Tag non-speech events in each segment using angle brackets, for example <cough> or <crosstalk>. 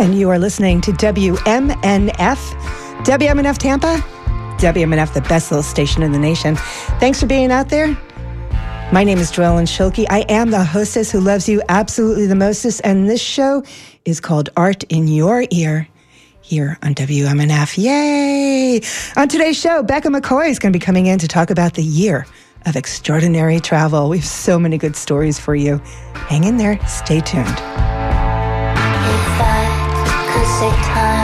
and you are listening to WMNF. WMNF Tampa, WMNF, the best little station in the nation. Thanks for being out there. My name is Joellen Schilke. I am the hostess who loves you absolutely the mostest, and this show is called Art in Your Ear here on WMNF. Yay! On today's show, Becca McCoy is going to be coming in to talk about the year of extraordinary travel. We have so many good stories for you. Hang in there, stay tuned.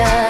casa.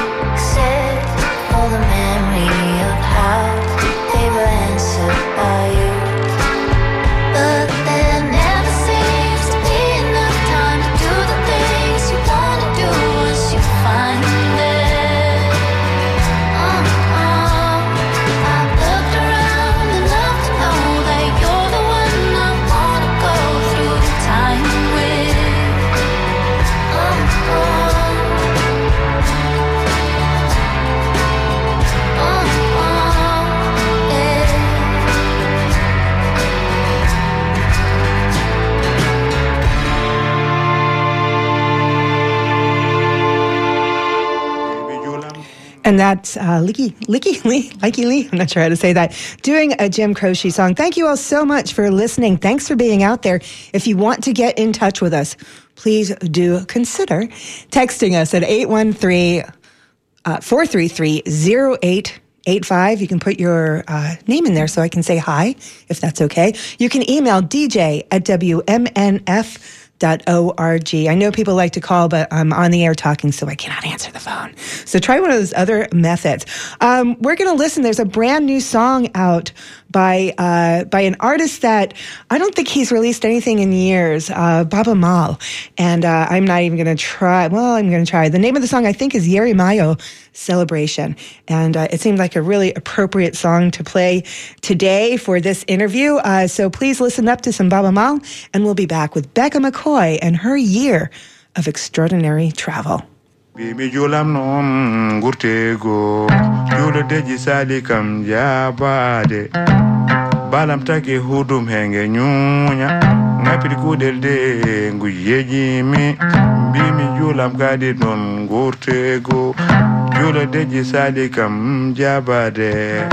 that's uh, Licky, Licky Lee, Licky Lee, I'm not sure how to say that, doing a Jim Croce song. Thank you all so much for listening. Thanks for being out there. If you want to get in touch with us, please do consider texting us at 813 uh, 433 0885. You can put your uh, name in there so I can say hi, if that's okay. You can email dj at WMNF. I know people like to call, but I'm on the air talking, so I cannot answer the phone. So try one of those other methods. Um, we're going to listen. There's a brand new song out by uh, by an artist that I don't think he's released anything in years, uh, Baaba Maal. And uh, I'm not even going to try. Well, I'm going to try. The name of the song I think is Yeri Mayo Celebration, and uh, it seemed like a really appropriate song to play today for this interview. Uh, so please listen up to some Baaba Maal, and we'll be back with Becca McCoy and her year of extraordinary travel. Bimi julam nom gurtego julo deji sali kam jabade. Balam take hudum henge nyunya ngapiri kudel de mi bimi julam kadi non gurtego julo deji sali kam jabade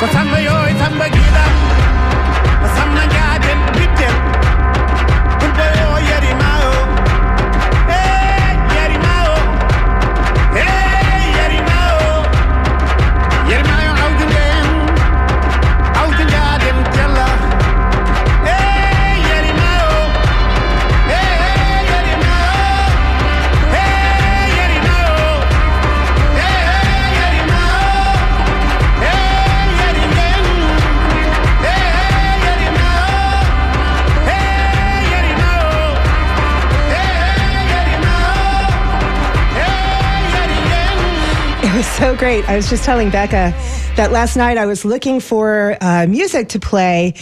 Kosan ve yoy tan ve gidan so great. I was just telling Becca that last night I was looking for uh, music to play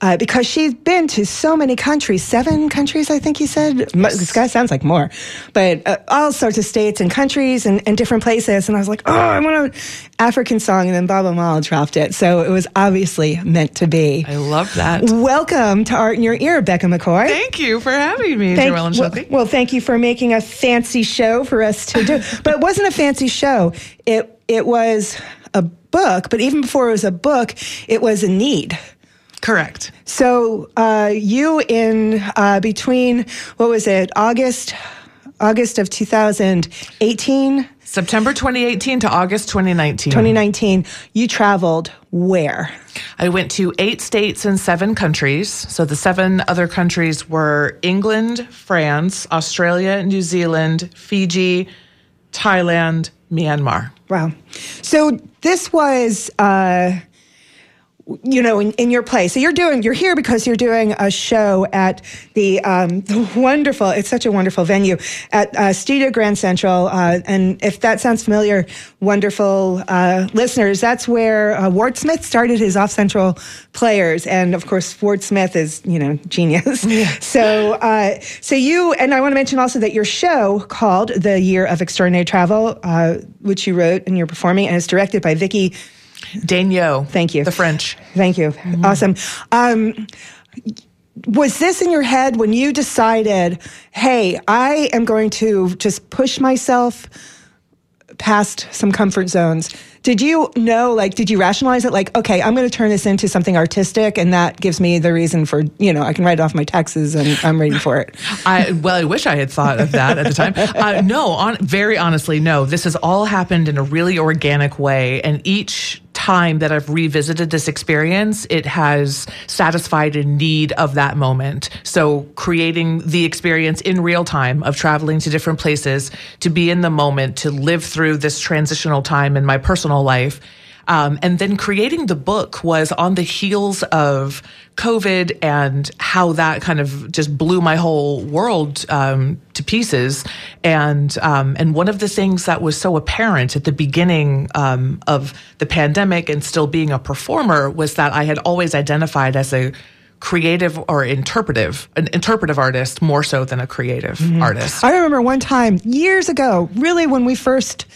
uh, because she's been to so many countries, seven countries, I think you said. This guy sounds like more, but uh, all sorts of states and countries and, and, different places. And I was like, oh, I want an African song. And then Baaba Maal dropped it. So it was obviously meant to be. I love that. Welcome to Art in Your Ear, Becca McCoy. Thank you for having me, thank, Joellen well, well, thank you for making a fancy show for us to do. but it wasn't a fancy show. It it was a book, but even before it was a book, it was a need. Correct. So uh, you in uh, between what was it August August of 2018 September 2018 to August 2019. 2019 you traveled where? I went to 8 states and 7 countries. So the 7 other countries were England, France, Australia, New Zealand, Fiji, Thailand, Myanmar. Wow. So this was uh, you know, in, in your place. So you're doing, you're here because you're doing a show at the, um, <laughs> the wonderful, it's such a wonderful venue at uh, Studio Grand Central. Uh, and if that sounds familiar, wonderful uh, listeners, that's where uh, Ward Smith started his Off Central players. And of course, Ward Smith is, you know, genius. <laughs> Yeah. <laughs> So, uh, so you, and I want to mention also that your show called The Year of Extraordinary Travel, uh, which you wrote and you're performing, and is directed by Vicky Daigneault. Thank you. The French. Thank you. Mm-hmm. Awesome. Um, was this in your head when you decided, hey, I am going to just push myself past some comfort zones? Did you know, like, did you rationalize it? Like, okay, I'm going to turn this into something artistic, and that gives me the reason for, you know, I can write off my taxes and I'm ready for it. I well, I wish I had thought of that at the time. <laughs> Uh, no, on very honestly, no. This has all happened in a really organic way, and each time that I've revisited this experience, it has satisfied a need of that moment. So creating the experience in real time of traveling to different places, to be in the moment, to live through this transitional time in my personal life um, and then creating the book was on the heels of COVID and how that kind of just blew my whole world um, to pieces. And um, and one of the things that was so apparent at the beginning um, of the pandemic and still being a performer was that I had always identified as a creative or interpretive, an interpretive artist more so than a creative mm-hmm. artist. I remember one time years ago, really when we first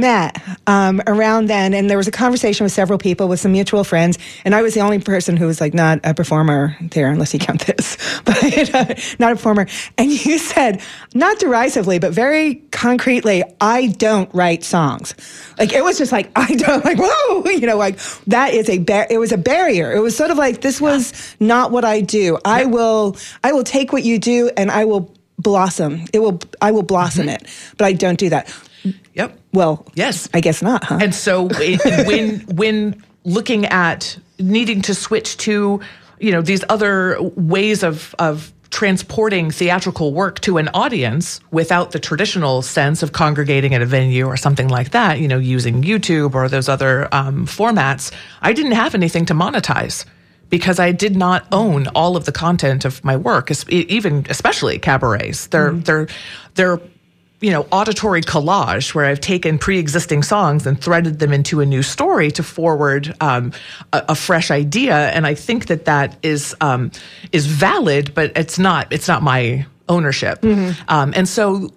met um, around then, and there was a conversation with several people with some mutual friends, and I was the only person who was like not a performer there, unless you count this, <laughs> but uh, not a performer. And you said, not derisively, but very concretely, I don't write songs. Like it was just like I don't like whoa, <laughs> you know, like that is a bar- it was a barrier. It was sort of like this was not what I do. I will I will take what you do and I will blossom. It will I will blossom mm-hmm. it, but I don't do that. Yep. Well, yes, I guess not, huh? And so when <laughs> when looking at needing to switch to you know these other ways of of transporting theatrical work to an audience without the traditional sense of congregating at a venue or something like that, you know, using YouTube or those other um, formats, I didn't have anything to monetize because I did not own all of the content of my work, even especially cabarets. They're mm. they're they're you know, auditory collage where I've taken pre-existing songs and threaded them into a new story to forward um, a, a, fresh idea. And I think that that is um, is valid, but it's not it's not my ownership. Mm-hmm. Um, and so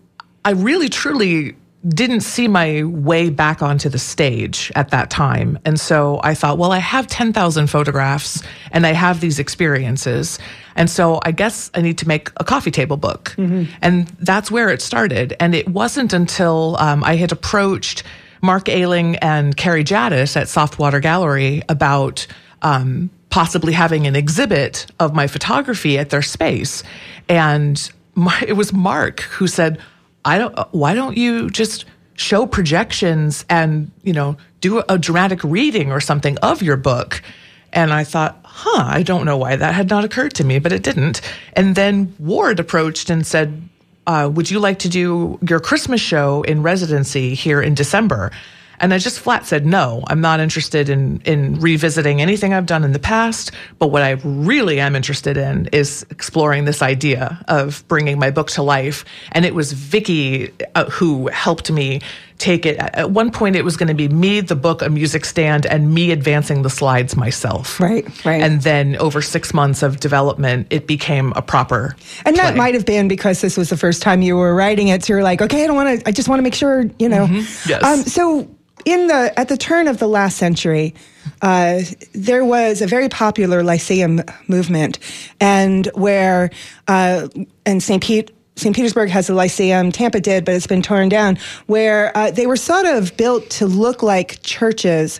I really truly didn't see my way back onto the stage at that time. And so I thought, well, I have 10,000 photographs and I have these experiences. And so I guess I need to make a coffee table book. Mm-hmm. And that's where it started. And it wasn't until um, I had approached Mark Aeling and Carrie Jadus at Softwater Gallery about um, possibly having an exhibit of my photography at their space. And my, it was Mark who said, I don't, why don't you just show projections and, you know, do a dramatic reading or something of your book? And I thought, huh, I don't know why that had not occurred to me, but it didn't. And then Ward approached and said, uh, would you like to do your Christmas show in residency here in December? And I just flat said, no, I'm not interested in, in revisiting anything I've done in the past. But what I really am interested in is exploring this idea of bringing my book to life. And it was Vicky uh, who helped me take it. At one point, it was going to be me, the book, a music stand, and me advancing the slides myself. Right, right. And then over six months of development, it became a proper. And that might have been because this was the first time you were writing it. So you're like, okay, I don't want to. I just want to make sure, you know. Mm-hmm. Yes. Um, so in the at the turn of the last century, uh, there was a very popular Lyceum movement, and where uh, and St. Pete. St. Petersburg has a Lyceum, Tampa did, but it's been torn down, where uh, they were sort of built to look like churches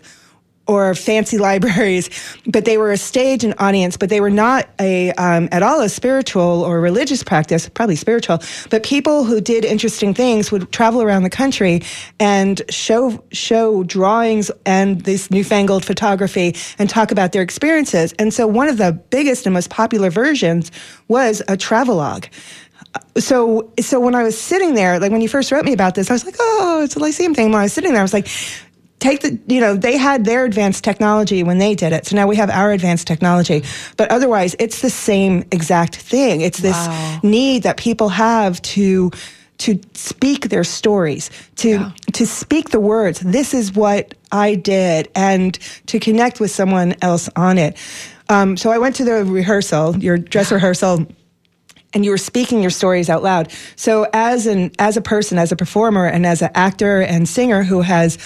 or fancy <laughs> libraries, but they were a stage and audience, but they were not a um, at all a spiritual or religious practice, probably spiritual. But people who did interesting things would travel around the country and show show drawings and this newfangled photography and talk about their experiences. And so one of the biggest and most popular versions was a travelogue so so when I was sitting there, like when you first wrote me about this, I was like, oh, it's a Lyceum thing. When I was sitting there, I was like, take the you know they had their advanced technology when they did it so now we have our advanced technology but otherwise it's the same exact thing it's this Wow. need that people have to to speak their stories to Yeah. to speak the words this is what i did and to connect with someone else on it um, so i went to the rehearsal your dress rehearsal and you were speaking your stories out loud. So as an as a person, as a performer, and as an actor and singer who has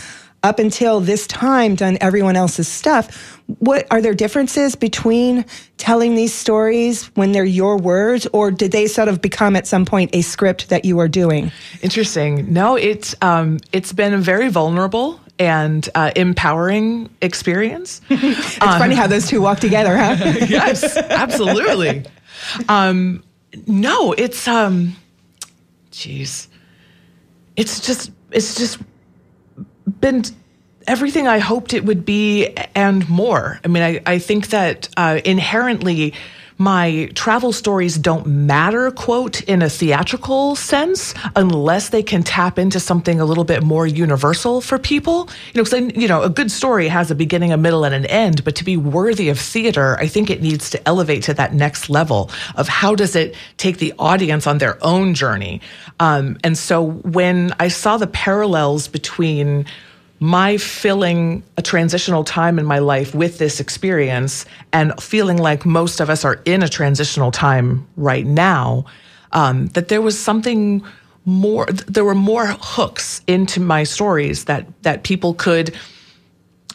up until this time done everyone else's stuff, what are there differences between telling these stories when they're your words, or did they sort of become at some point a script that you are doing? Interesting. No, it's um, it's been a very vulnerable and uh, empowering experience. <laughs> It's funny how those two walk together, huh? <laughs> yes, absolutely. Um, no, it's um, jeez, it's just it's just been everything I hoped it would be and more. I mean, I, I think that uh, inherently my travel stories don't matter, quote, in a theatrical sense, unless they can tap into something a little bit more universal for people. You know, because you know, a good story has a beginning, a middle, and an end. But to be worthy of theater, I think it needs to elevate to that next level of how does it take the audience on their own journey. Um, and so when I saw the parallels between my filling a transitional time in my life with this experience and feeling like most of us are in a transitional time right now, um, that there was something more, there were more hooks into my stories that, that people could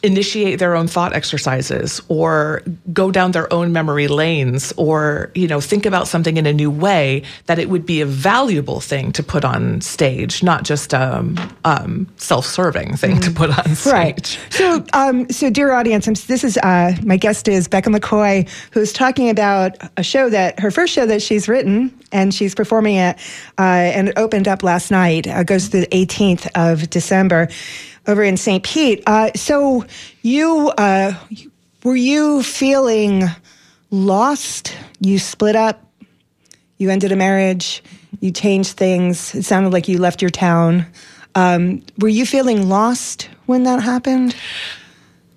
initiate their own thought exercises or go down their own memory lanes or you know think about something in a new way that it would be a valuable thing to put on stage not just a um, um, self-serving thing to put on stage Right. So, um, so dear audience, I'm, this is uh, my guest is Becca McCoy, who's talking about a show that her first show that she's written, and she's performing it, uh, and it opened up last night. Uh, goes through the 18th of December over in St. Pete. Uh, so, you uh, were you feeling lost? You split up. You ended a marriage. You changed things. It sounded like you left your town. Um, were you feeling lost when that happened?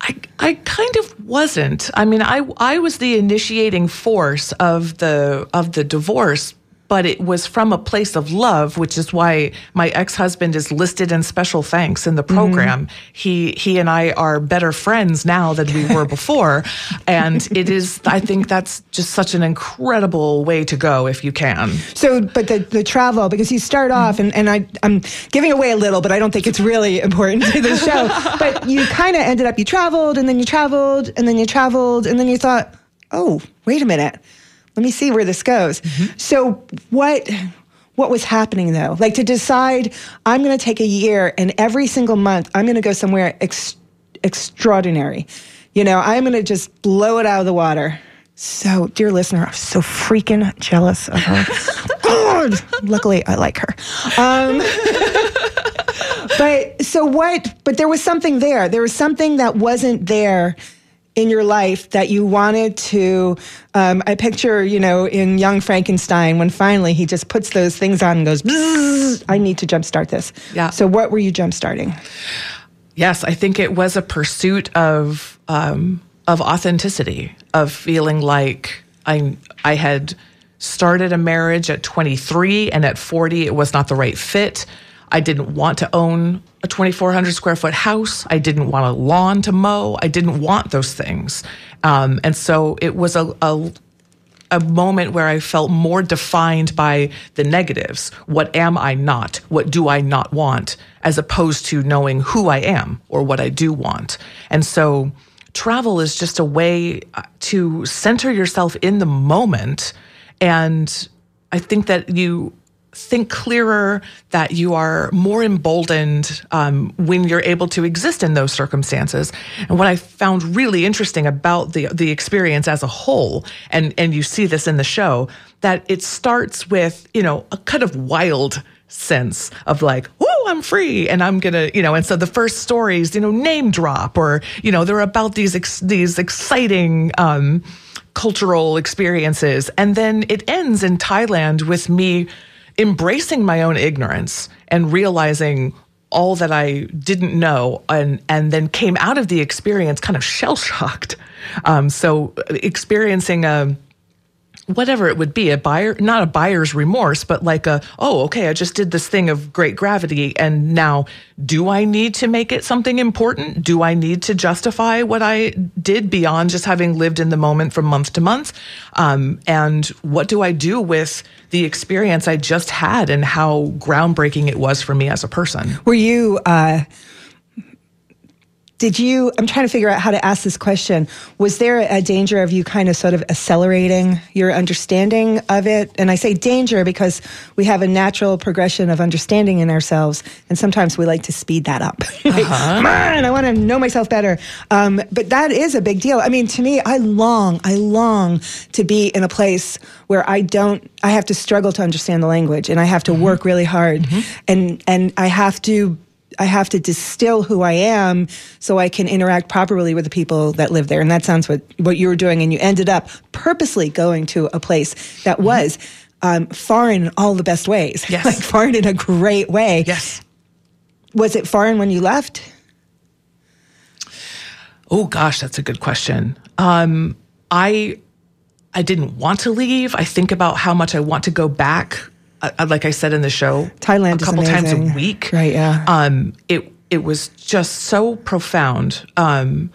I, I kind of wasn't. I mean, I I was the initiating force of the of the divorce, but it was from a place of love, which is why my ex husband is listed in special thanks in the mm-hmm. program. He he and I are better friends now than we were before, <laughs> and it is. I think that's just such an incredible way to go if you can. So, but the, the travel, because you start off, and, and I, I'm giving away a little, but I don't think it's really important to the show. <laughs> but you kind of ended up, you traveled, and then you traveled, and then you traveled, and then you thought, oh, wait a minute. Let me see where this goes. So, what. What was happening though? Like to decide, I'm going to take a year and every single month I'm going to go somewhere ex- extraordinary. You know, I'm going to just blow it out of the water. So, dear listener, I'm so freaking jealous of her. <laughs> God, luckily I like her. Um, <laughs> but so what? But there was something there. There was something that wasn't there in your life that you wanted to. Um, I picture, you know, in Young Frankenstein when finally he just puts those things on and goes, I need to jumpstart this. Yeah. So what were you jumpstarting? Yes, I think it was a pursuit of um, of authenticity, of feeling like I I had started a marriage at 23 and at 40 it was not the right fit. I didn't want to own a 2,400 square foot house. I didn't want a lawn to mow. I didn't want those things. Um, and so it was a, a, a moment where I felt more defined by the negatives. What am I not? What do I not want? As opposed to knowing who I am or what I do want. And so travel is just a way uh, to center yourself in the moment. And I think that you think clearer, that you are more emboldened um, when you're able to exist in those circumstances. And what I found really interesting about the the experience as a whole, and and you see this in the show, that it starts with you know a kind of wild sense of like, oh, I'm free and I'm gonna, you know, and so the first stories, you know, name drop or, you know, they're about these, ex- these exciting, um, cultural experiences. And then it ends in Thailand with me embracing my own ignorance and realizing all that I didn't know and, and then came out of the experience kind of shell shocked. Um, so experiencing a, whatever it would be a buyer not a buyer's remorse but like a oh okay i just did this thing of great gravity and now do i need to make it something important? Do i need to justify what i did beyond just having lived in the moment from month to month? Um, and what do i do with the experience i just had and how groundbreaking it was for me as a person? Were you uh did you i'm trying to figure out how to ask this question was there a danger of you kind of sort of accelerating your understanding of it and i say danger because we have a natural progression of understanding in ourselves and sometimes we like to speed that up <laughs> uh-huh. come on i want to know myself better um, but that is a big deal i mean to me i long i long to be in a place where i don't i have to struggle to understand the language and i have to mm-hmm. work really hard mm-hmm. and and i have to I have to distill who I am so I can interact properly with the people that live there. And that sounds what, what you were doing. And you ended up purposely going to a place that mm-hmm. was um, foreign in all the best ways. Yes. <laughs> like foreign in a great way. Yes. Was it foreign when you left? Oh gosh, that's a good question. Um, I I didn't want to leave. I think about how much I want to go back uh, like I said in the show, Thailand a couple times a week. Right. Yeah. Um, it it was just so profound. Um,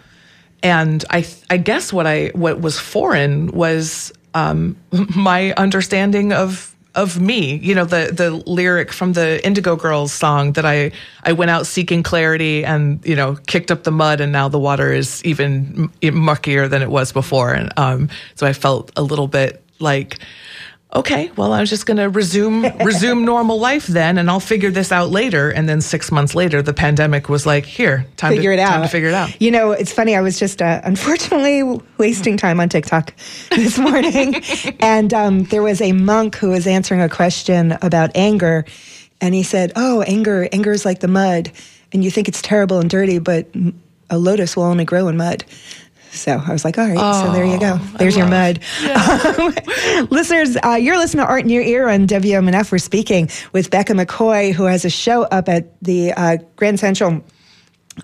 and I I guess what I what was foreign was um, <laughs> my understanding of of me. You know, the the lyric from the Indigo Girls song that I I went out seeking clarity and you know kicked up the mud and now the water is even muckier than it was before. And um, so I felt a little bit like okay, well, I was just going to resume <laughs> resume normal life then, and I'll figure this out later. And then six months later, the pandemic was like, here, time figure to, it out. Time to figure it out. You know, it's funny. I was just uh, unfortunately <laughs> wasting time on TikTok <laughs> this morning, and um, there was a monk who was answering a question about anger, and he said, "Oh, anger, anger is like the mud, and you think it's terrible and dirty, but." A lotus will only grow in mud. So I was like, all right, oh, so there you go. Oh, There's your mud. Yeah. <laughs> Listeners, uh, you're listening to Art in Your Ear on WMNF. We're speaking with Becca McCoy, who has a show up at the uh, Grand Central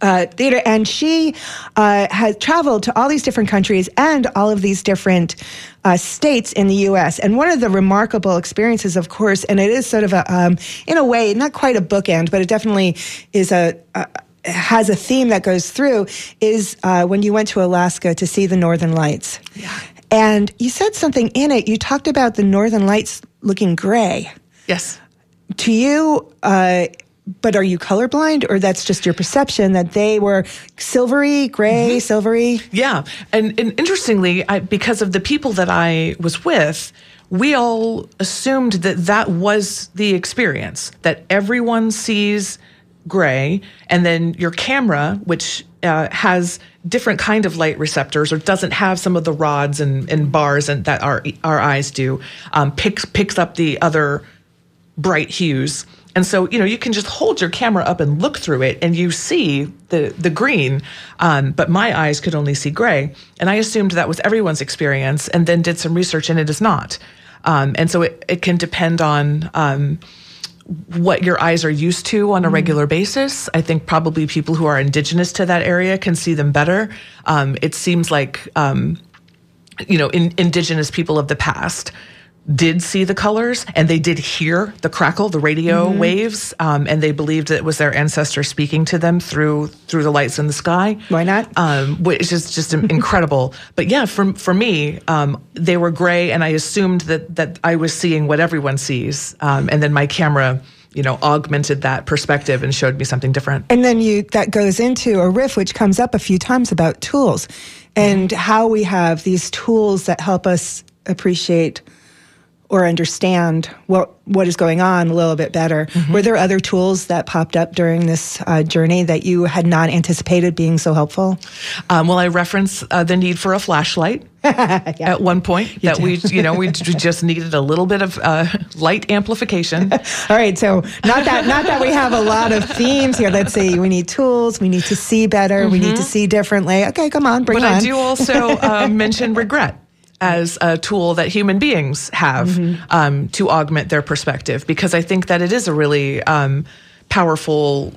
uh, theater, and she uh, has traveled to all these different countries and all of these different uh, states in the U.S. And one of the remarkable experiences, of course, and it is sort of a, um, in a way, not quite a bookend, but it definitely is a, a has a theme that goes through is uh, when you went to Alaska to see the Northern Lights. Yeah. And you said something in it. You talked about the Northern Lights looking gray. Yes. To you, uh, but are you colorblind or that's just your perception that they were silvery, gray, mm-hmm. silvery? Yeah. And, and interestingly, I, because of the people that I was with, we all assumed that that was the experience, that everyone sees gray, and then your camera, which uh, has different kind of light receptors or doesn't have some of the rods and, and bars and that our our eyes do, um, picks picks up the other bright hues. And so, you know, you can just hold your camera up and look through it and you see the, the green. Um, but my eyes could only see gray. And I assumed that was everyone's experience and then did some research and it is not. Um, and so it, it can depend on um, what your eyes are used to on a mm-hmm. regular basis. I think probably people who are indigenous to that area can see them better. Um, it seems like, um, you know, in, indigenous people of the past did see the colors and they did hear the crackle, the radio mm-hmm. waves, um, and they believed that it was their ancestor speaking to them through through the lights in the sky. Why not? Um, which is just <laughs> incredible. But yeah, for for me, um, they were gray, and I assumed that that I was seeing what everyone sees, um, and then my camera you know augmented that perspective and showed me something different and then you that goes into a riff which comes up a few times about tools and mm-hmm. how we have these tools that help us appreciate or understand what what is going on a little bit better. Mm-hmm. Were there other tools that popped up during this uh, journey that you had not anticipated being so helpful? Um, well, I reference uh, the need for a flashlight <laughs> yeah. at one point. You that we, you know, we just needed a little bit of uh, light amplification. <laughs> All right, so not that not that we have a lot of themes here. Let's say we need tools. We need to see better. Mm-hmm. We need to mm-hmm. see differently. Okay, come on, bring but on. But I do also <laughs> uh, mention regret as a tool that human beings have mm-hmm. um, to augment their perspective because I think that it is a really um, powerful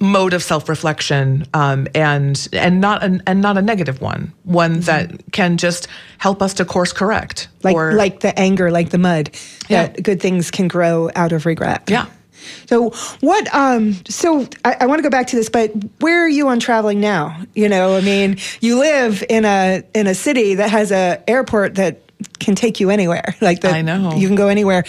mode of self-reflection um, and and not an, and not a negative one one mm-hmm. that can just help us to course correct like or, like the anger like the mud yeah. that good things can grow out of regret yeah so what? Um, so I, I want to go back to this, but where are you on traveling now? You know, I mean, you live in a in a city that has a airport that can take you anywhere. <laughs> Like the, I know you can go anywhere.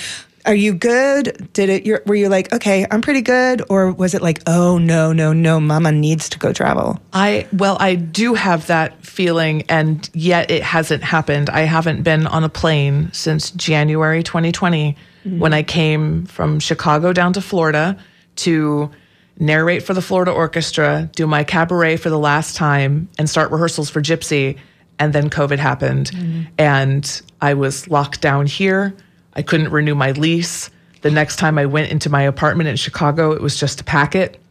Are you good? Did it? Were you like, okay, I'm pretty good, or was it like, oh no, no, no, Mama needs to go travel? I well, I do have that feeling, and yet it hasn't happened. I haven't been on a plane since January 2020 mm-hmm. when I came from Chicago down to Florida to narrate for the Florida Orchestra, do my cabaret for the last time, and start rehearsals for Gypsy. And then COVID happened, mm-hmm. and I was locked down here. I couldn't renew my lease. The next time I went into my apartment in Chicago, it was just to pack it.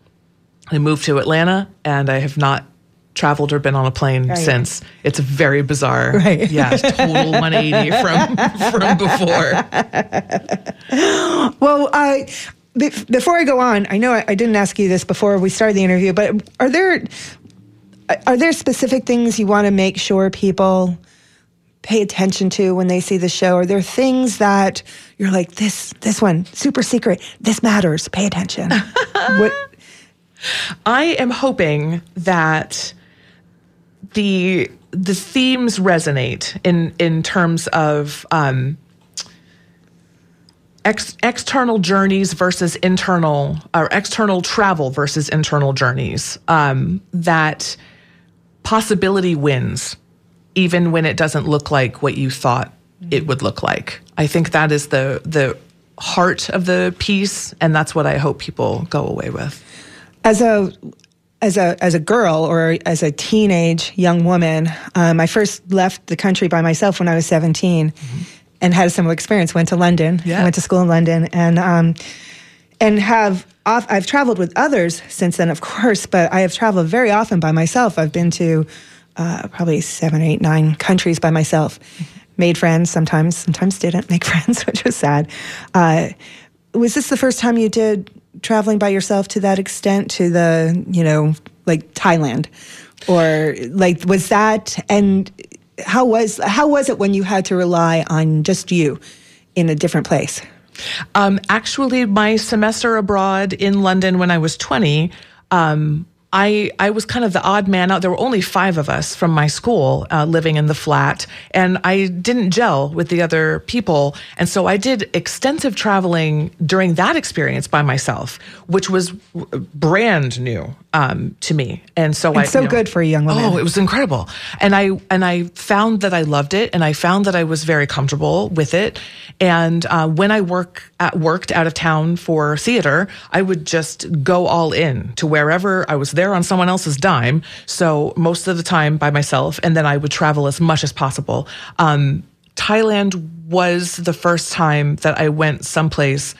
I moved to Atlanta, and I have not traveled or been on a plane right. since. It's very bizarre. Right. Yeah, total <laughs> 180 from from before. <laughs> Well, I before I go on, I know I, I didn't ask you this before we started the interview, but are there are there specific things you want to make sure people pay attention to when they see the show? Are there things that you're like this this one super secret? This matters. Pay attention. <laughs> what? I am hoping that the the themes resonate in in terms of um, ex- external journeys versus internal or external travel versus internal journeys. Um, that possibility wins, even when it doesn't look like what you thought it would look like. I think that is the the heart of the piece, and that's what I hope people go away with. As a as a as a girl or as a teenage young woman, um, I first left the country by myself when I was 17 mm-hmm. and had a similar experience. Went to London. Yeah. went to school in London and um, and have off, I've traveled with others since then, of course, but I have traveled very often by myself. I've been to uh, probably seven, eight, nine countries by myself. Mm-hmm. Made friends sometimes, sometimes didn't make <laughs> friends, which was sad. Uh, was this the first time you did traveling by yourself to that extent to the, you know, like Thailand? Or like was that and how was how was it when you had to rely on just you in a different place? Um, actually, my semester abroad in London when I was 20, um, I, I was kind of the odd man out. There were only five of us from my school uh, living in the flat, and I didn't gel with the other people. And so I did extensive traveling during that experience by myself, which was brand new um, to me. And so it's so you know, good for a young woman. Oh, it was incredible. And I and I found that I loved it, and I found that I was very comfortable with it. And uh, when I work at, worked out of town for theater, I would just go all in to wherever I was there on someone else's dime. So most of the time by myself, and then I would travel as much as possible. Um, Thailand was the first time that I went someplace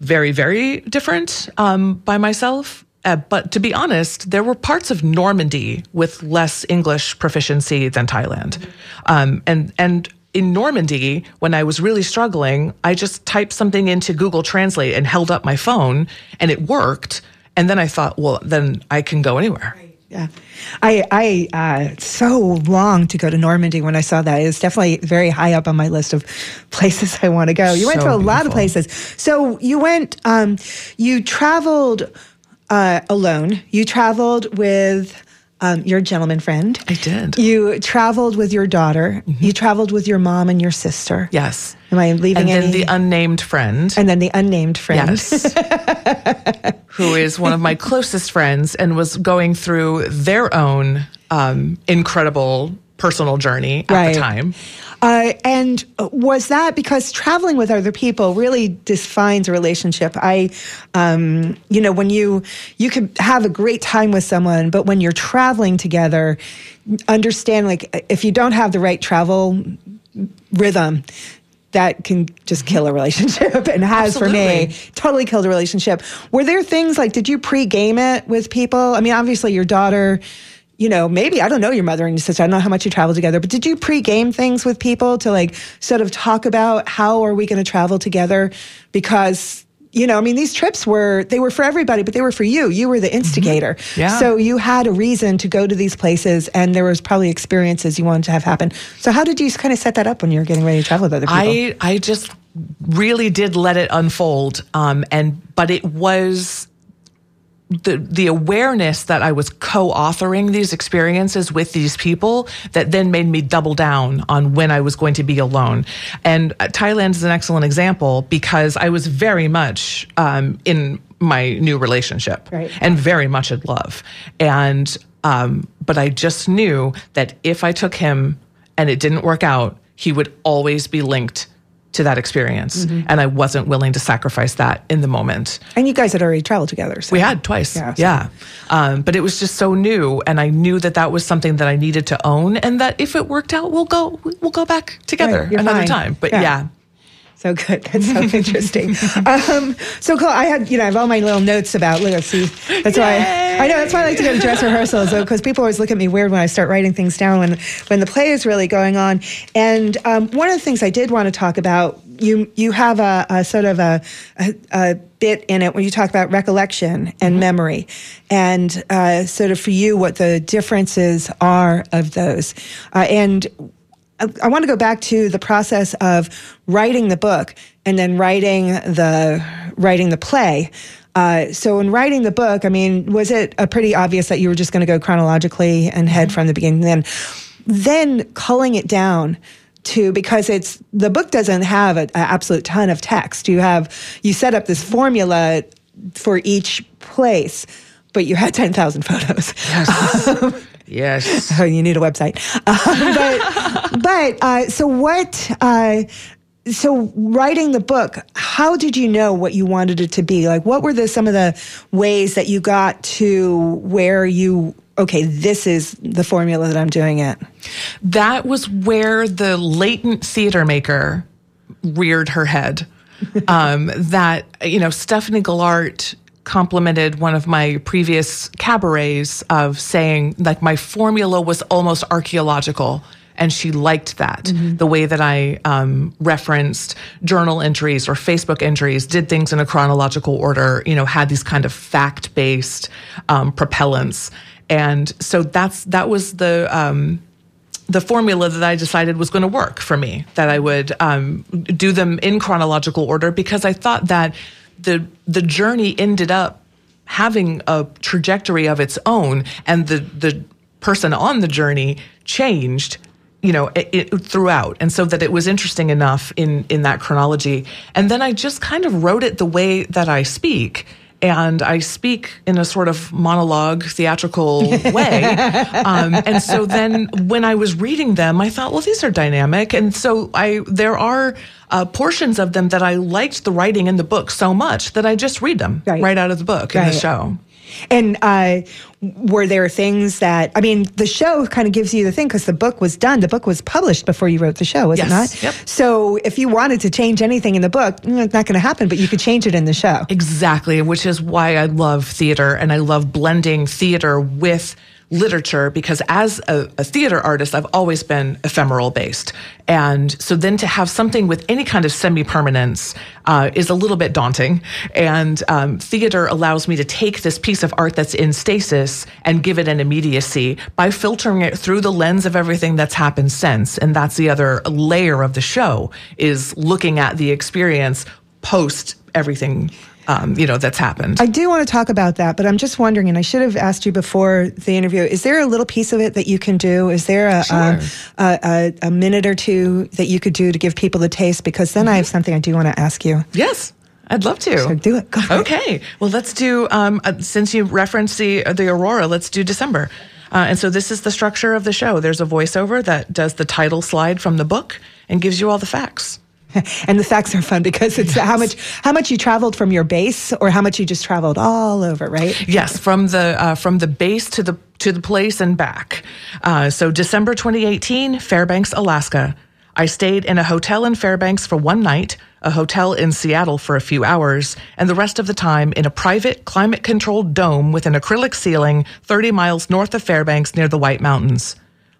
very, very different um, by myself. Uh, but to be honest, there were parts of Normandy with less English proficiency than Thailand, um, and and in Normandy, when I was really struggling, I just typed something into Google Translate and held up my phone, and it worked. And then I thought, well, then I can go anywhere. Yeah, I I uh, so long to go to Normandy when I saw that. It's definitely very high up on my list of <laughs> places I want to go. You so went to a beautiful. lot of places. So you went, um, you traveled uh, alone. You traveled with um, your gentleman friend. I did. You traveled with your daughter. Mm-hmm. You traveled with your mom and your sister. Yes. Am I leaving and any? then the unnamed friend. And then the unnamed friend. Yes. <laughs> Who is one of my closest friends and was going through their own um, incredible personal journey at right. the time. Uh, and was that because traveling with other people really defines a relationship? I, um, you know, when you you can have a great time with someone, but when you're traveling together, understand like if you don't have the right travel rhythm, that can just kill a relationship <laughs> and has Absolutely. for me totally killed a relationship. Were there things like did you pre-game it with people? I mean, obviously your daughter you know, maybe I don't know your mother and your sister. I don't know how much you travel together, but did you pre-game things with people to like sort of talk about how are we going to travel together? Because you know, I mean, these trips were they were for everybody, but they were for you. You were the instigator, mm-hmm. yeah. so you had a reason to go to these places, and there was probably experiences you wanted to have happen. So, how did you kind of set that up when you were getting ready to travel with other people? I I just really did let it unfold, um, and but it was the the awareness that I was co-authoring these experiences with these people that then made me double down on when I was going to be alone. And uh, Thailand is an excellent example because I was very much um, in my new relationship right. and very much in love. And um, but I just knew that if I took him and it didn't work out, he would always be linked to that experience. Mm-hmm. And I wasn't willing to sacrifice that in the moment. And you guys had already traveled together. So. We had twice. Yeah. So. yeah. Um, but it was just so new. And I knew that that was something that I needed to own and that if it worked out, we'll go, we'll go back together right, another fine. time. But yeah. yeah. So good. That's so interesting. <laughs> um, so cool. I had, you know, I have all my little notes about literacy. That's Yay! why I, I, know. That's why I like to go to dress rehearsals, because people always look at me weird when I start writing things down when when the play is really going on. And um, one of the things I did want to talk about, you you have a, a sort of a, a, a, bit in it when you talk about recollection and mm-hmm. memory, and uh, sort of for you what the differences are of those, uh, and I, want to go back to the process of writing the book and then writing the writing the play. Uh, so in writing the book, I mean, was it a pretty obvious that you were just going to go chronologically and head mm-hmm. from the beginning? Then, then culling it down to because it's the book doesn't have an absolute ton of text. You have you set up this formula for each place, but you had ten thousand photos. Yes. <laughs> Yes. <laughs> Oh, you need a website. Uh, <laughs> but but uh, so what? Uh, so writing the book, how did you know what you wanted it to be? Like, what were the some of the ways that you got to where you? Okay, this is the formula that I'm doing it. That was where the latent theater maker reared her head. <laughs> um, that you know, Stephanie Gillart complimented one of my previous cabarets of saying like my formula was almost archaeological and she liked that mm-hmm. the way that i um, referenced journal entries or facebook entries did things in a chronological order you know had these kind of fact-based um, propellants and so that's that was the um, the formula that I decided was going to work for me, that I would um, do them in chronological order because I thought that the the journey ended up having a trajectory of its own, and the the person on the journey changed you know it, it, throughout. And so that it was interesting enough in in that chronology. And then i just kind of wrote it the way that i speak and I speak in a sort of monologue, theatrical <laughs> way. um, and so then when I was reading them, I thought, well, these are dynamic. And so I there are uh, portions of them that I liked the writing in the book so much that I just read them right, right out of the book right. in the show. And uh, were there things that I mean, the show kind of gives you the thing because the book was done. The book was published before you wrote the show, was yes. it not? Yep. So if you wanted to change anything in the book, mm, it's not going to happen. But you could change it in the show. Exactly, which is why I love theater and I love blending theater with literature because as a, a, theater artist, I've always been ephemeral based. And so then to have something with any kind of semi permanence uh, is a little bit daunting. And um, theater allows me to take this piece of art that's in stasis and give it an immediacy by filtering it through the lens of everything that's happened since. And that's the other layer of the show is looking at the experience post everything um, you know, that's happened. I do want to talk about that, but I'm just wondering, and I should have asked you before the interview. Is there a little piece of it that you can do? Is there a, sure. a, a, a, minute or two that you could do to give people the taste? Because then mm-hmm. I have something I do want to ask you. Yes. I'd love to. So do it. Go okay. Well, let's do. Um, uh, since you referenced the the aurora, let's do December. Uh, and so this is the structure of the show. There's a voiceover that does the title slide from the book and gives you all the facts. <laughs> and the facts are fun because it's yes. how much how much you traveled from your base or how much you just traveled all over, right? Yes, from the uh, from the base to the to the place and back. Uh, so December 2018, Fairbanks, Alaska. I stayed in a hotel in Fairbanks for one night, a hotel in Seattle for a few hours, and the rest of the time in a private, climate controlled dome with an acrylic ceiling 30 miles north of Fairbanks near the White Mountains.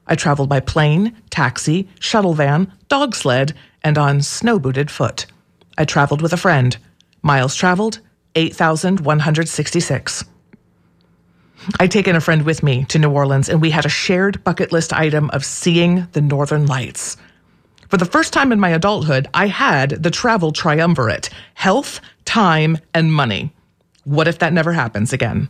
I traveled by plane, taxi, shuttle van, dog sled, and on snow booted foot. I traveled with a friend. Miles traveled 8,166. I'd taken a friend with me to New Orleans, and we had a shared bucket list item of seeing the Northern Lights. For the first time in my adulthood, I had the travel triumvirate health, time, and money. What if that never happens again?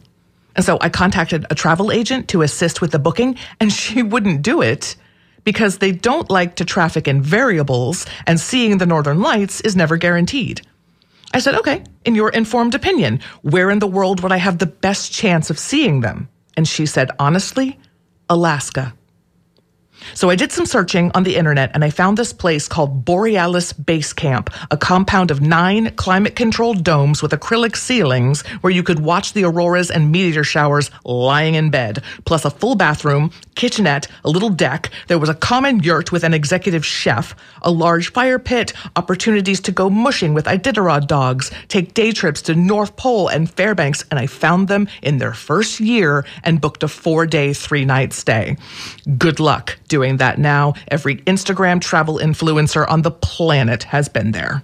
And so I contacted a travel agent to assist with the booking, and she <laughs> wouldn't do it because they don't like to traffic in variables and seeing the northern lights is never guaranteed. I said, okay, in your informed opinion, where in the world would I have the best chance of seeing them? And she said, honestly, Alaska. So I did some searching on the internet and I found this place called Borealis Base Camp, a compound of nine climate controlled domes with acrylic ceilings where you could watch the auroras and meteor showers lying in bed, plus a full bathroom, kitchenette, a little deck. There was a common yurt with an executive chef, a large fire pit, opportunities to go mushing with Iditarod dogs, take day trips to North Pole and Fairbanks, and I found them in their first year and booked a four day, three night stay. Good luck doing that now. Every Instagram travel influencer on the planet has been there.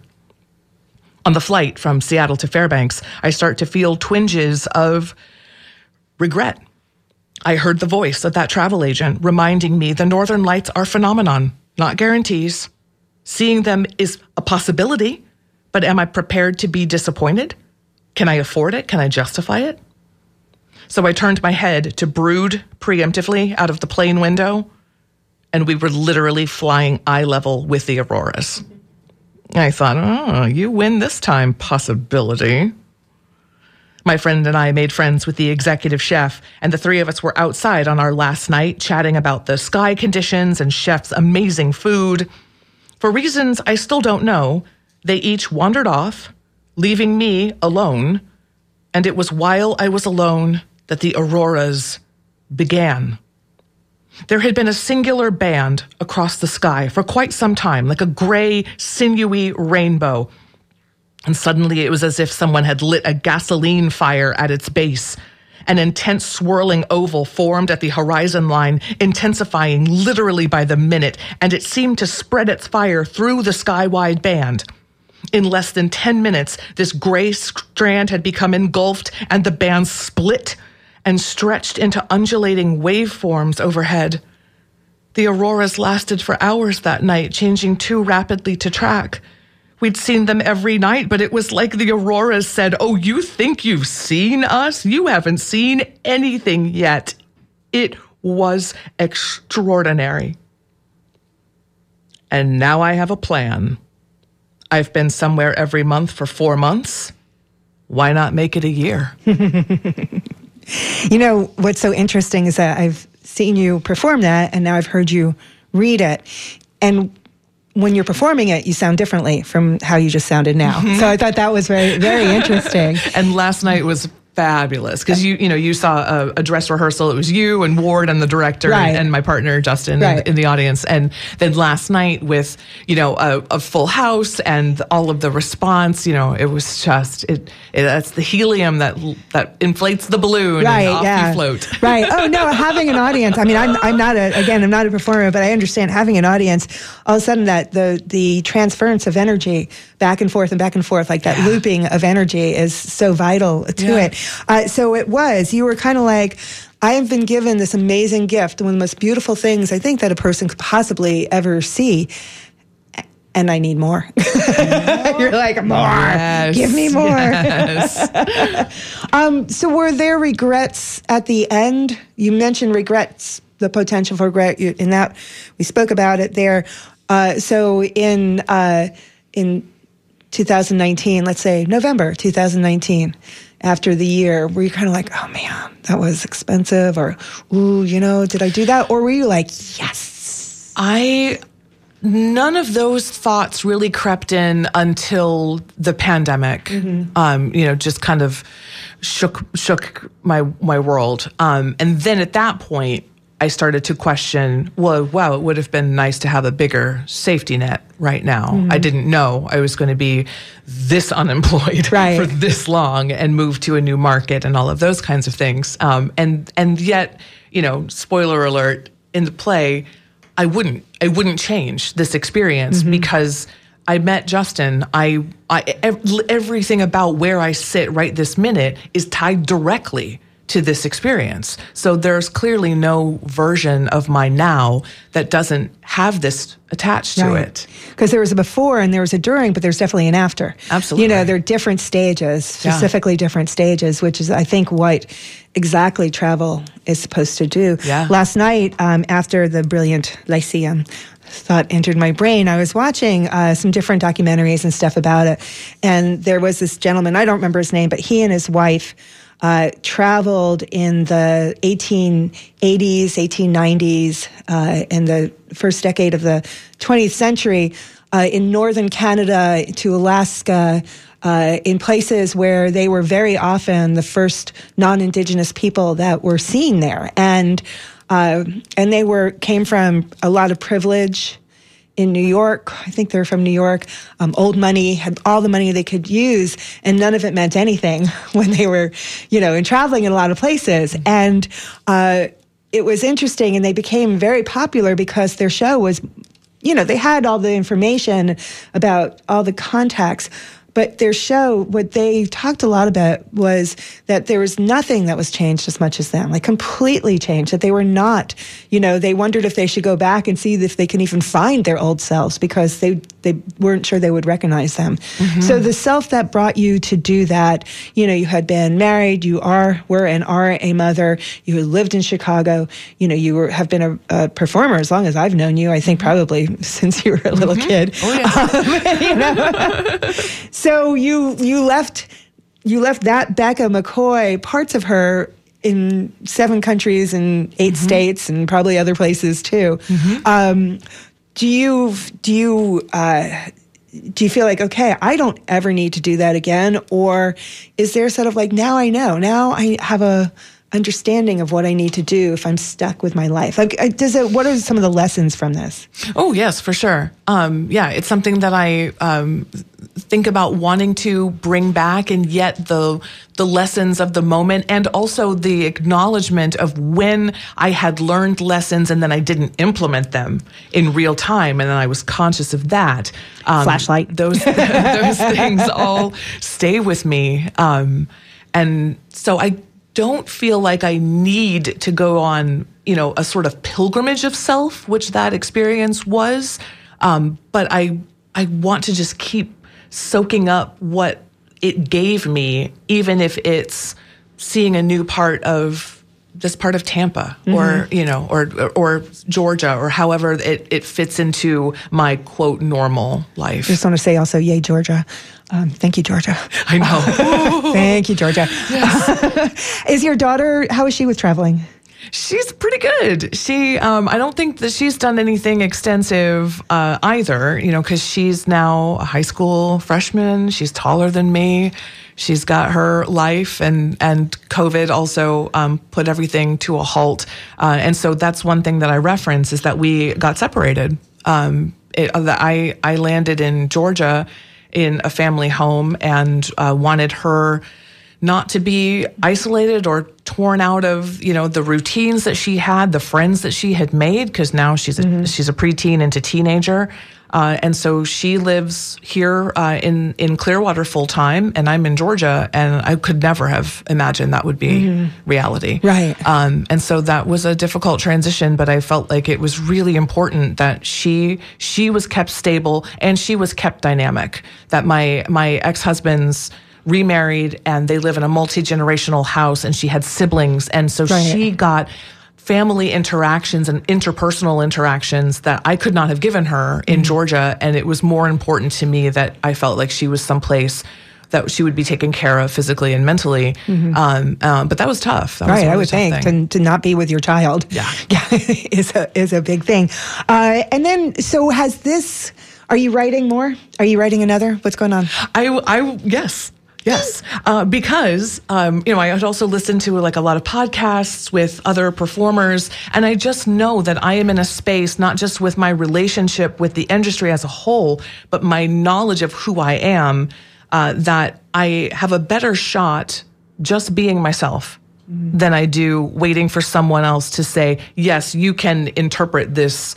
On the flight from Seattle to Fairbanks, I start to feel twinges of regret. I heard the voice of that travel agent reminding me the Northern Lights are phenomenon, not guarantees. Seeing them is a possibility, but am I prepared to be disappointed? Can I afford it? Can I justify it? So I turned my head to brood preemptively out of the plane window and we were literally flying eye level with the auroras. I thought, oh, you win this time, possibility. My friend and I made friends with the executive chef, and the three of us were outside on our last night chatting about the sky conditions and chef's amazing food. For reasons I still don't know, they each wandered off, leaving me alone, and it was while I was alone that the auroras began. There had been a singular band across the sky for quite some time, like a gray, sinewy rainbow. And suddenly it was as if someone had lit a gasoline fire at its base. An intense swirling oval formed at the horizon line, intensifying literally by the minute, and it seemed to spread its fire through the sky wide band. In less than 10 minutes, this gray strand had become engulfed and the band split and stretched into undulating waveforms overhead. The auroras lasted for hours that night, changing too rapidly to track. we'd seen them every night, but it was like the Auroras said, Oh, you think you've seen us? You haven't seen anything yet. It was extraordinary. And now I have a plan. I've been somewhere every month for four months. Why not make it a year? <laughs> you know, what's so interesting is that I've seen you perform that and now I've heard you read it. And when you're performing it, you sound differently from how you just sounded now. Mm-hmm. So I thought that was very, very <laughs> interesting. and last night was fabulous because you you know you saw a, a, dress rehearsal. It was you and Ward and the director right. and, and, my partner Justin right. in, in, the audience. And then last night with you know a, a, full house and all of the response, you know, it was just it. it that's the helium that that inflates the balloon. Right. And off yeah. You float. <laughs> Right. Oh no, having an audience. I mean, I'm I'm not a again I'm not a performer, but I understand having an audience. All of a sudden, that the the transference of energy back and forth and back and forth, like that yeah. looping of energy, is so vital to yeah. it. Uh, so it was, you were kind of like, I have been given this amazing gift, one of the most beautiful things I think that a person could possibly ever see. And I need more. <laughs> You're like, more. Yes. Give me more. Yes. <laughs> um, so, were there regrets at the end? You mentioned regrets, the potential for regret. In that, we spoke about it there. Uh, so, in uh, in 2019, let's say November 2019, after the year were you kind of like oh man that was expensive or ooh you know did i do that? Or were you like yes. I none of those thoughts really crept in until the pandemic mm-hmm. um, you know just kind of shook shook my my world. Um, and then at that point I started to question, well, wow, it would have been nice to have a bigger safety net right now. Mm-hmm. I didn't know I was going to be this <laughs> unemployed right. for this long and move to a new market and all of those kinds of things. Um, and and yet, you know, spoiler alert, in the play, I wouldn't I wouldn't change this experience mm-hmm. because I met Justin. I, I everything about where I sit right this minute is tied directly to this experience. So there's clearly no version of my now that doesn't have this attached right. to it. Because there was a before and there was a during, but there's definitely an after. Absolutely. You know, there are different stages, specifically yeah. different stages, which is, I think, what exactly travel is supposed to do. Yeah. Last night, um, after the brilliant Lyceum, thought entered my brain. I was watching uh, some different documentaries and stuff about it, and there was this gentleman. I don't remember his name, but he and his wife uh, traveled in the 1880s, 1890s, uh, in the first decade of the 20th century uh, in northern Canada to Alaska. Uh, in places where they were very often the first non-indigenous people that were seen there, and uh, and they were came from a lot of privilege, in New York. I think they're from New York. Um, old money had all the money they could use, and none of it meant anything <laughs> when they were, you know, in traveling in a lot of places. And uh, it was interesting, and they became very popular because their show was, you know, they had all the information about all the contacts, but their show, what they talked a lot about was that there was nothing that was changed as much as them, like completely changed, that they were not, you know, they wondered if they should go back and see if they can even find their old selves because they, they weren't sure they would recognize them. Mm-hmm. So the self that brought you to do that, you know, you had been married, you are, were and are a mother, you had lived in Chicago, you know, you were, have been a, a performer as long as I've known you, I think mm-hmm. probably <laughs> since you were a little mm-hmm. kid. Oh, yes. <laughs> um, <laughs> you know? So you you left you left that Becca McCoy parts of her in seven countries and 8 mm-hmm. states and probably other places too. Mm-hmm. Um, do you do you uh, do you feel like okay i don't ever need to do that again or is there sort of like now i know now i have a understanding of what I need to do if I'm stuck with my life. Like, does it? What are some of the lessons from this? Oh yes, for sure. Um, yeah, it's something that I um, think about wanting to bring back, and yet the the lessons of the moment, and also the acknowledgement of when I had learned lessons and then I didn't implement them in real time, and then I was conscious of that. Um, Flashlight. Those <laughs> those <laughs> things all stay with me. Um, and so I don't feel like I need to go on, you know, a sort of pilgrimage of self, which that experience was. Um, but I I want to just keep soaking up what it gave me, even if it's seeing a new part of this part of Tampa mm-hmm. or you know or or Georgia or however it, it fits into my quote normal life. I just want to say also, yay Georgia. Um, thank you, Georgia. I know. <laughs> thank you, Georgia. Yes. <laughs> is your daughter? How is she with traveling? She's pretty good. She, um, I don't think that she's done anything extensive uh, either. You know, because she's now a high school freshman. She's taller than me. She's got her life, and and COVID also um, put everything to a halt. Uh, and so that's one thing that I reference is that we got separated. Um, it, uh, I I landed in Georgia in a family home and uh, wanted her not to be isolated or torn out of you know the routines that she had, the friends that she had made, because now she's a, mm-hmm. she's a preteen into teenager, uh, and so she lives here uh, in in Clearwater full time, and I'm in Georgia, and I could never have imagined that would be mm-hmm. reality, right? Um, and so that was a difficult transition, but I felt like it was really important that she she was kept stable and she was kept dynamic. That my my ex husband's remarried and they live in a multi generational house and she had siblings. And so right. she got family interactions and interpersonal interactions that I could not have given her in mm-hmm. Georgia. And it was more important to me that I felt like she was someplace that she would be taken care of physically and mentally. Mm-hmm. Um, um, but that was tough. That right, was I would think to, to, not be with your child. Yeah, <laughs> yeah, is a is a big thing. Uh, and then, so has this? Are you writing more? Are you writing another? What's going on? I, I yes. Yes, uh, because um, you know I also listen to like a lot of podcasts with other performers, and I just know that I am in a space not just with my relationship with the industry as a whole, but my knowledge of who I am. Uh, that I have a better shot just being myself mm-hmm. than I do waiting for someone else to say, yes, you can interpret this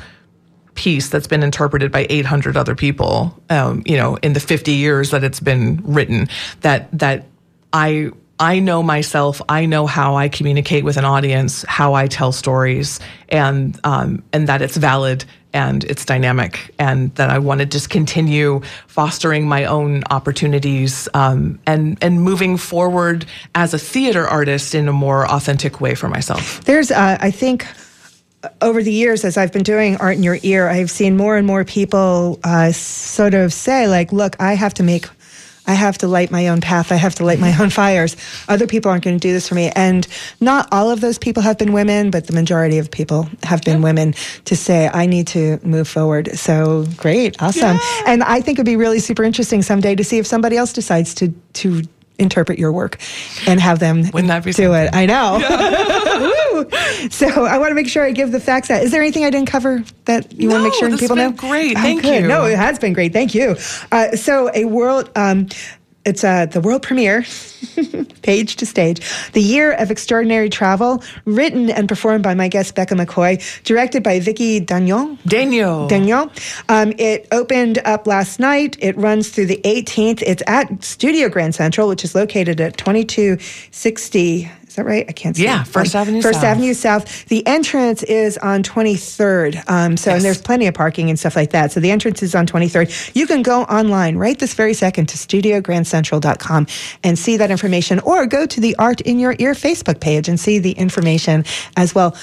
piece that's been interpreted by 800 other people, um, you know, in the 50 years that it's been written, that that I I know myself. I know how I communicate with an audience, how I tell stories, and um, and that it's valid and it's dynamic, and that I want to just continue fostering my own opportunities um, and and moving forward as a theater artist in a more authentic way for myself. There's, uh, I think over the years, as I've been doing Art in Your Ear, I've seen more and more people uh, sort of say, like, look, I have to make, I have to light my own path. I have to light my own fires. Other people aren't going to do this for me. And not all of those people have been women, but the majority of people have been women to say, I need to move forward. So great. Awesome. Yeah. And I think it'd be really super interesting someday to see if somebody else decides to, to interpret your work and have them Wouldn't that be do something? it. I know. Yeah. <laughs> so I want to make sure I give the facts out. Is there anything I didn't cover that you no, want to make sure people know? Great, oh, thank good. you. No, it has been great. Thank you. Uh, so a world. Um, it's uh, the world premiere, <laughs> page to stage, The Year of Extraordinary Travel, written and performed by my guest Becca McCoy, directed by Vicky Dagnon. Daniel. Daniel. Um, it opened up last night. It runs through the 18th. It's at Studio Grand Central, which is located at 2260 is that right? I can't see. Yeah, First Avenue First South. Avenue South. The entrance is on 23rd. Um, so, yes. and there's plenty of parking and stuff like that. So the entrance is on 23rd. You can go online right this very second to studiograndcentral.com and see that information or go to the Art in Your Ear Facebook page and see the information as well.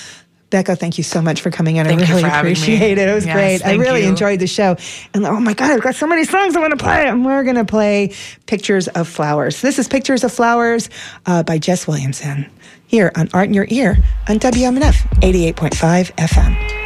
Becca, thank you so much for coming in. Thank I really appreciate it. It was yes, great. I really you. enjoyed the show. And oh my God, I've got so many songs I want to play. And we're going to play Pictures of Flowers. This is Pictures of Flowers uh, by Jess Williamson here on Art in Your Ear on WMNF 88.5 FM.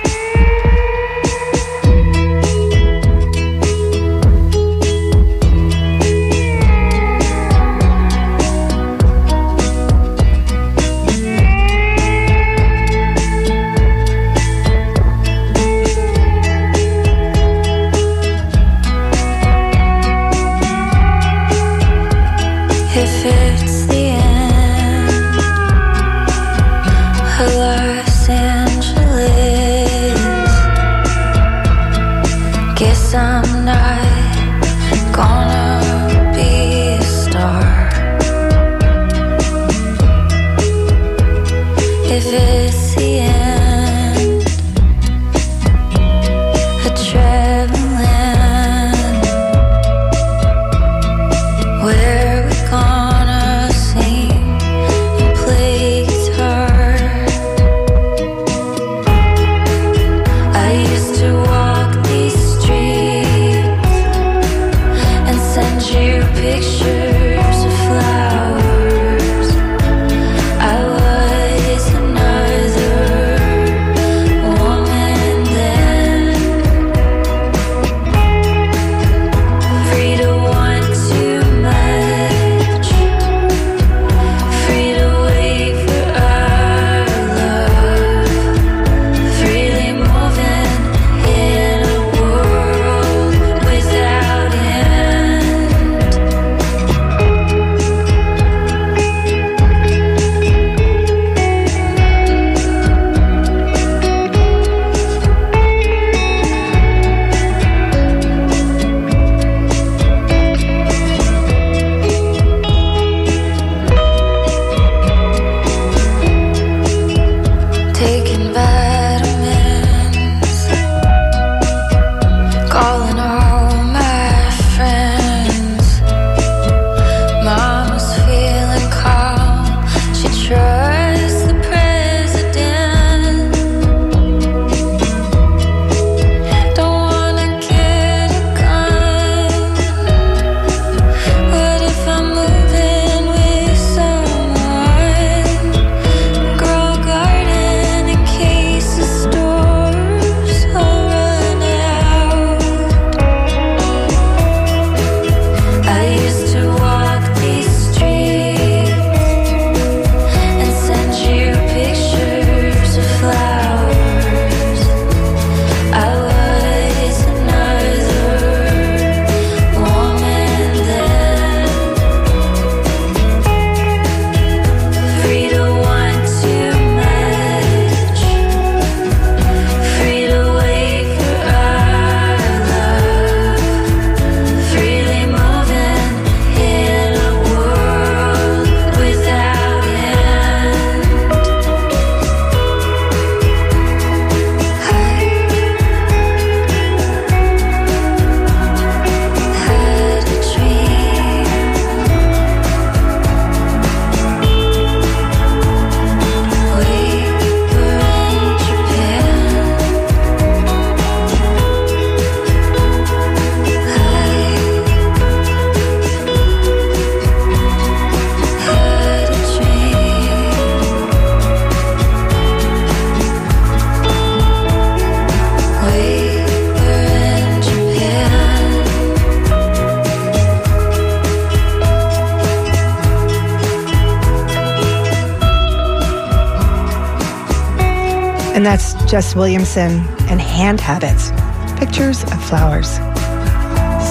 Jess Williamson and Hand Habits Pictures of Flowers.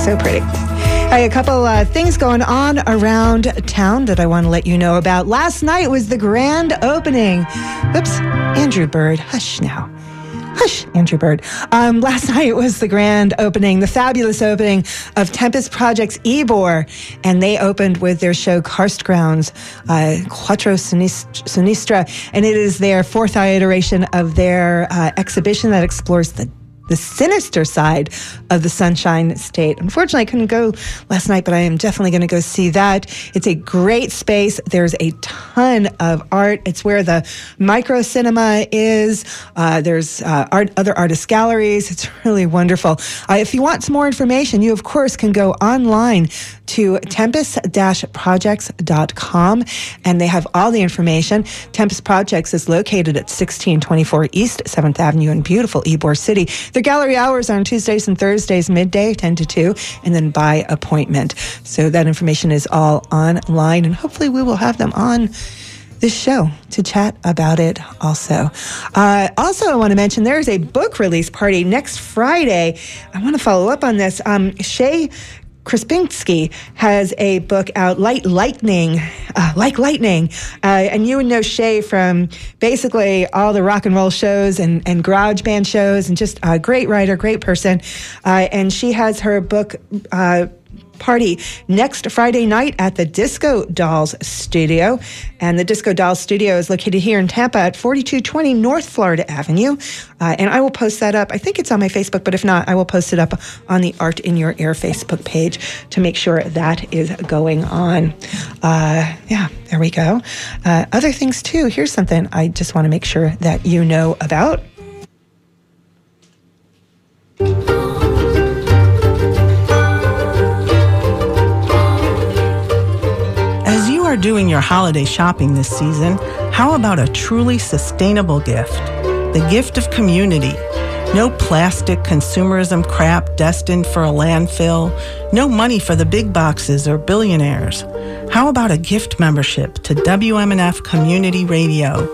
So pretty. Hey, a couple uh, things going on around town that I want to let you know about. Last night was the grand opening. Oops, Andrew Bird, hush now. Hush, Andrew Bird. Um, last <laughs> night was the grand opening, the fabulous opening of Tempest Projects Ybor, and they opened with their show Karst Grounds, uh, Quattro Sinistra, and it is their fourth iteration of their uh, exhibition that explores the the sinister side of the Sunshine State. Unfortunately, I couldn't go last night, but I am definitely going to go see that. It's a great space. There's a ton of art. It's where the micro cinema is. Uh, there's uh, art, other artist galleries. It's really wonderful. Uh, if you want some more information, you of course can go online to tempest-projects.com and they have all the information. Tempest Projects is located at 1624 East 7th Avenue in beautiful Ybor City. Their gallery hours are on Tuesdays and Thursdays, midday, 10 to 2, and then by appointment. So that information is all online, and hopefully we will have them on this show to chat about it also. Uh, also, I want to mention there is a book release party next Friday. I want to follow up on this. Um, Shay Krispinsky has a book out, Light Lightning, uh, like lightning. Uh, and you would know Shay from basically all the rock and roll shows and, and garage band shows and just a great writer, great person. Uh, and she has her book, uh, party next Friday night at the Disco Dolls Studio. And the Disco Dolls Studio is located here in Tampa at 4220 North Florida Avenue. Uh, and I will post that up. I think it's on my Facebook, but if not, I will post it up on the Art in Your Ear Facebook page to make sure that is going on. Uh, yeah, there we go. Uh, other things too. Here's something I just want to make sure that you know about. Doing your holiday shopping this season, how about a truly sustainable gift? The gift of community. No plastic consumerism crap destined for a landfill. No money for the big boxes or billionaires. How about a gift membership to WMNF Community Radio?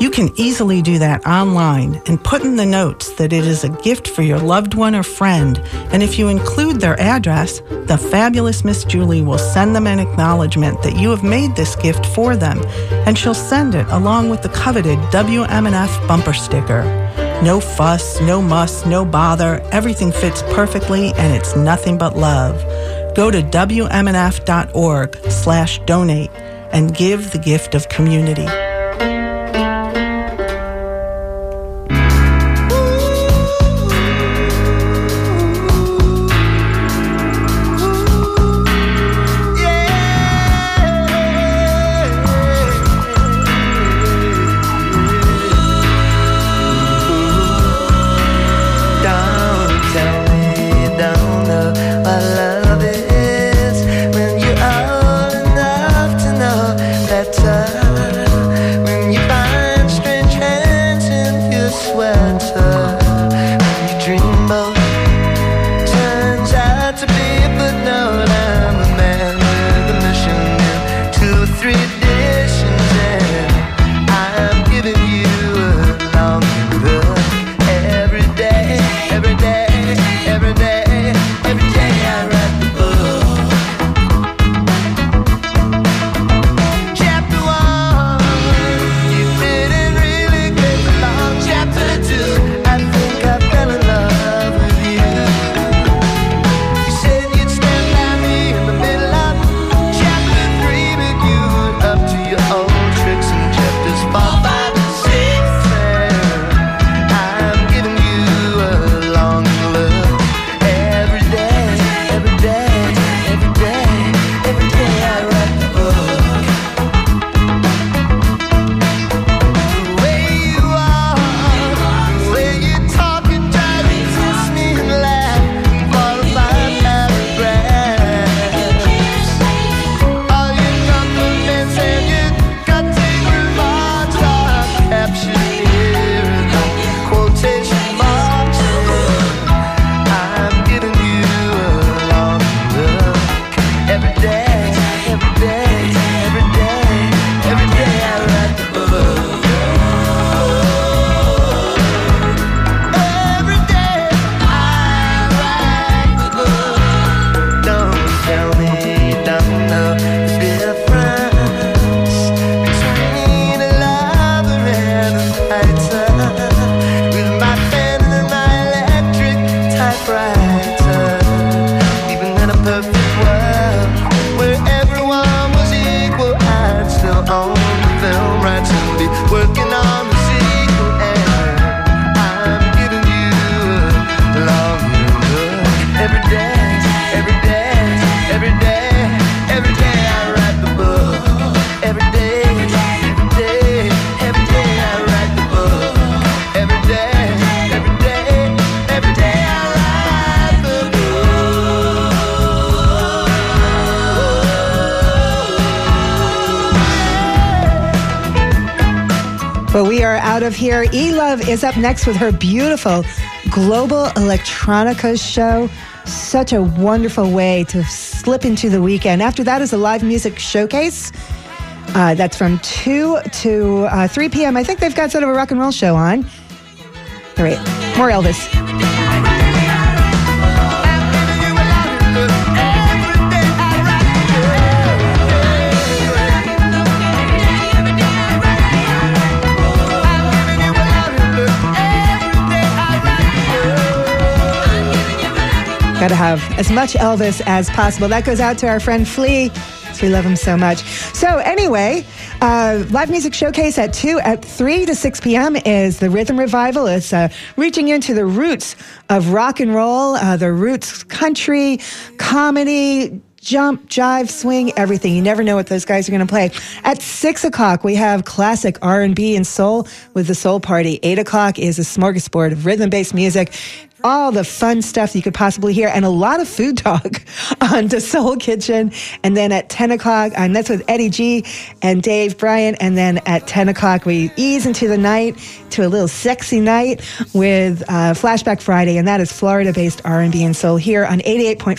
You can easily do that online and put in the notes that it is a gift for your loved one or friend. And if you include their address, the fabulous Miss Julie will send them an acknowledgement that you have made this gift for them, and she'll send it along with the coveted WMNF bumper sticker. No fuss, no muss, no bother. Everything fits perfectly and it's nothing but love. Go to WMNF.org slash donate and give the gift of community. Here. E Love is up next with her beautiful Global Electronica show. Such a wonderful way to slip into the weekend. After that is a live music showcase. Uh, that's from 2 to uh, 3 p.m. I think they've got sort of a rock and roll show on. All right, more Elvis. Got to have as much Elvis as possible. That goes out to our friend Flea. We love him so much. So anyway, uh, live music showcase at two, at three to six p.m. is the Rhythm Revival. It's uh, reaching into the roots of rock and roll, uh, the roots country, comedy, jump, jive, swing, everything. You never know what those guys are going to play. At six o'clock, we have classic R and B and soul with the Soul Party. Eight o'clock is a smorgasbord of rhythm-based music all the fun stuff you could possibly hear, and a lot of food talk <laughs> on the Soul Kitchen. And then at 10 o'clock, and that's with Eddie G and Dave Bryant. And then at 10 o'clock, we ease into the night to a little sexy night with uh, Flashback Friday, and that is Florida-based R&B and soul here on 88.5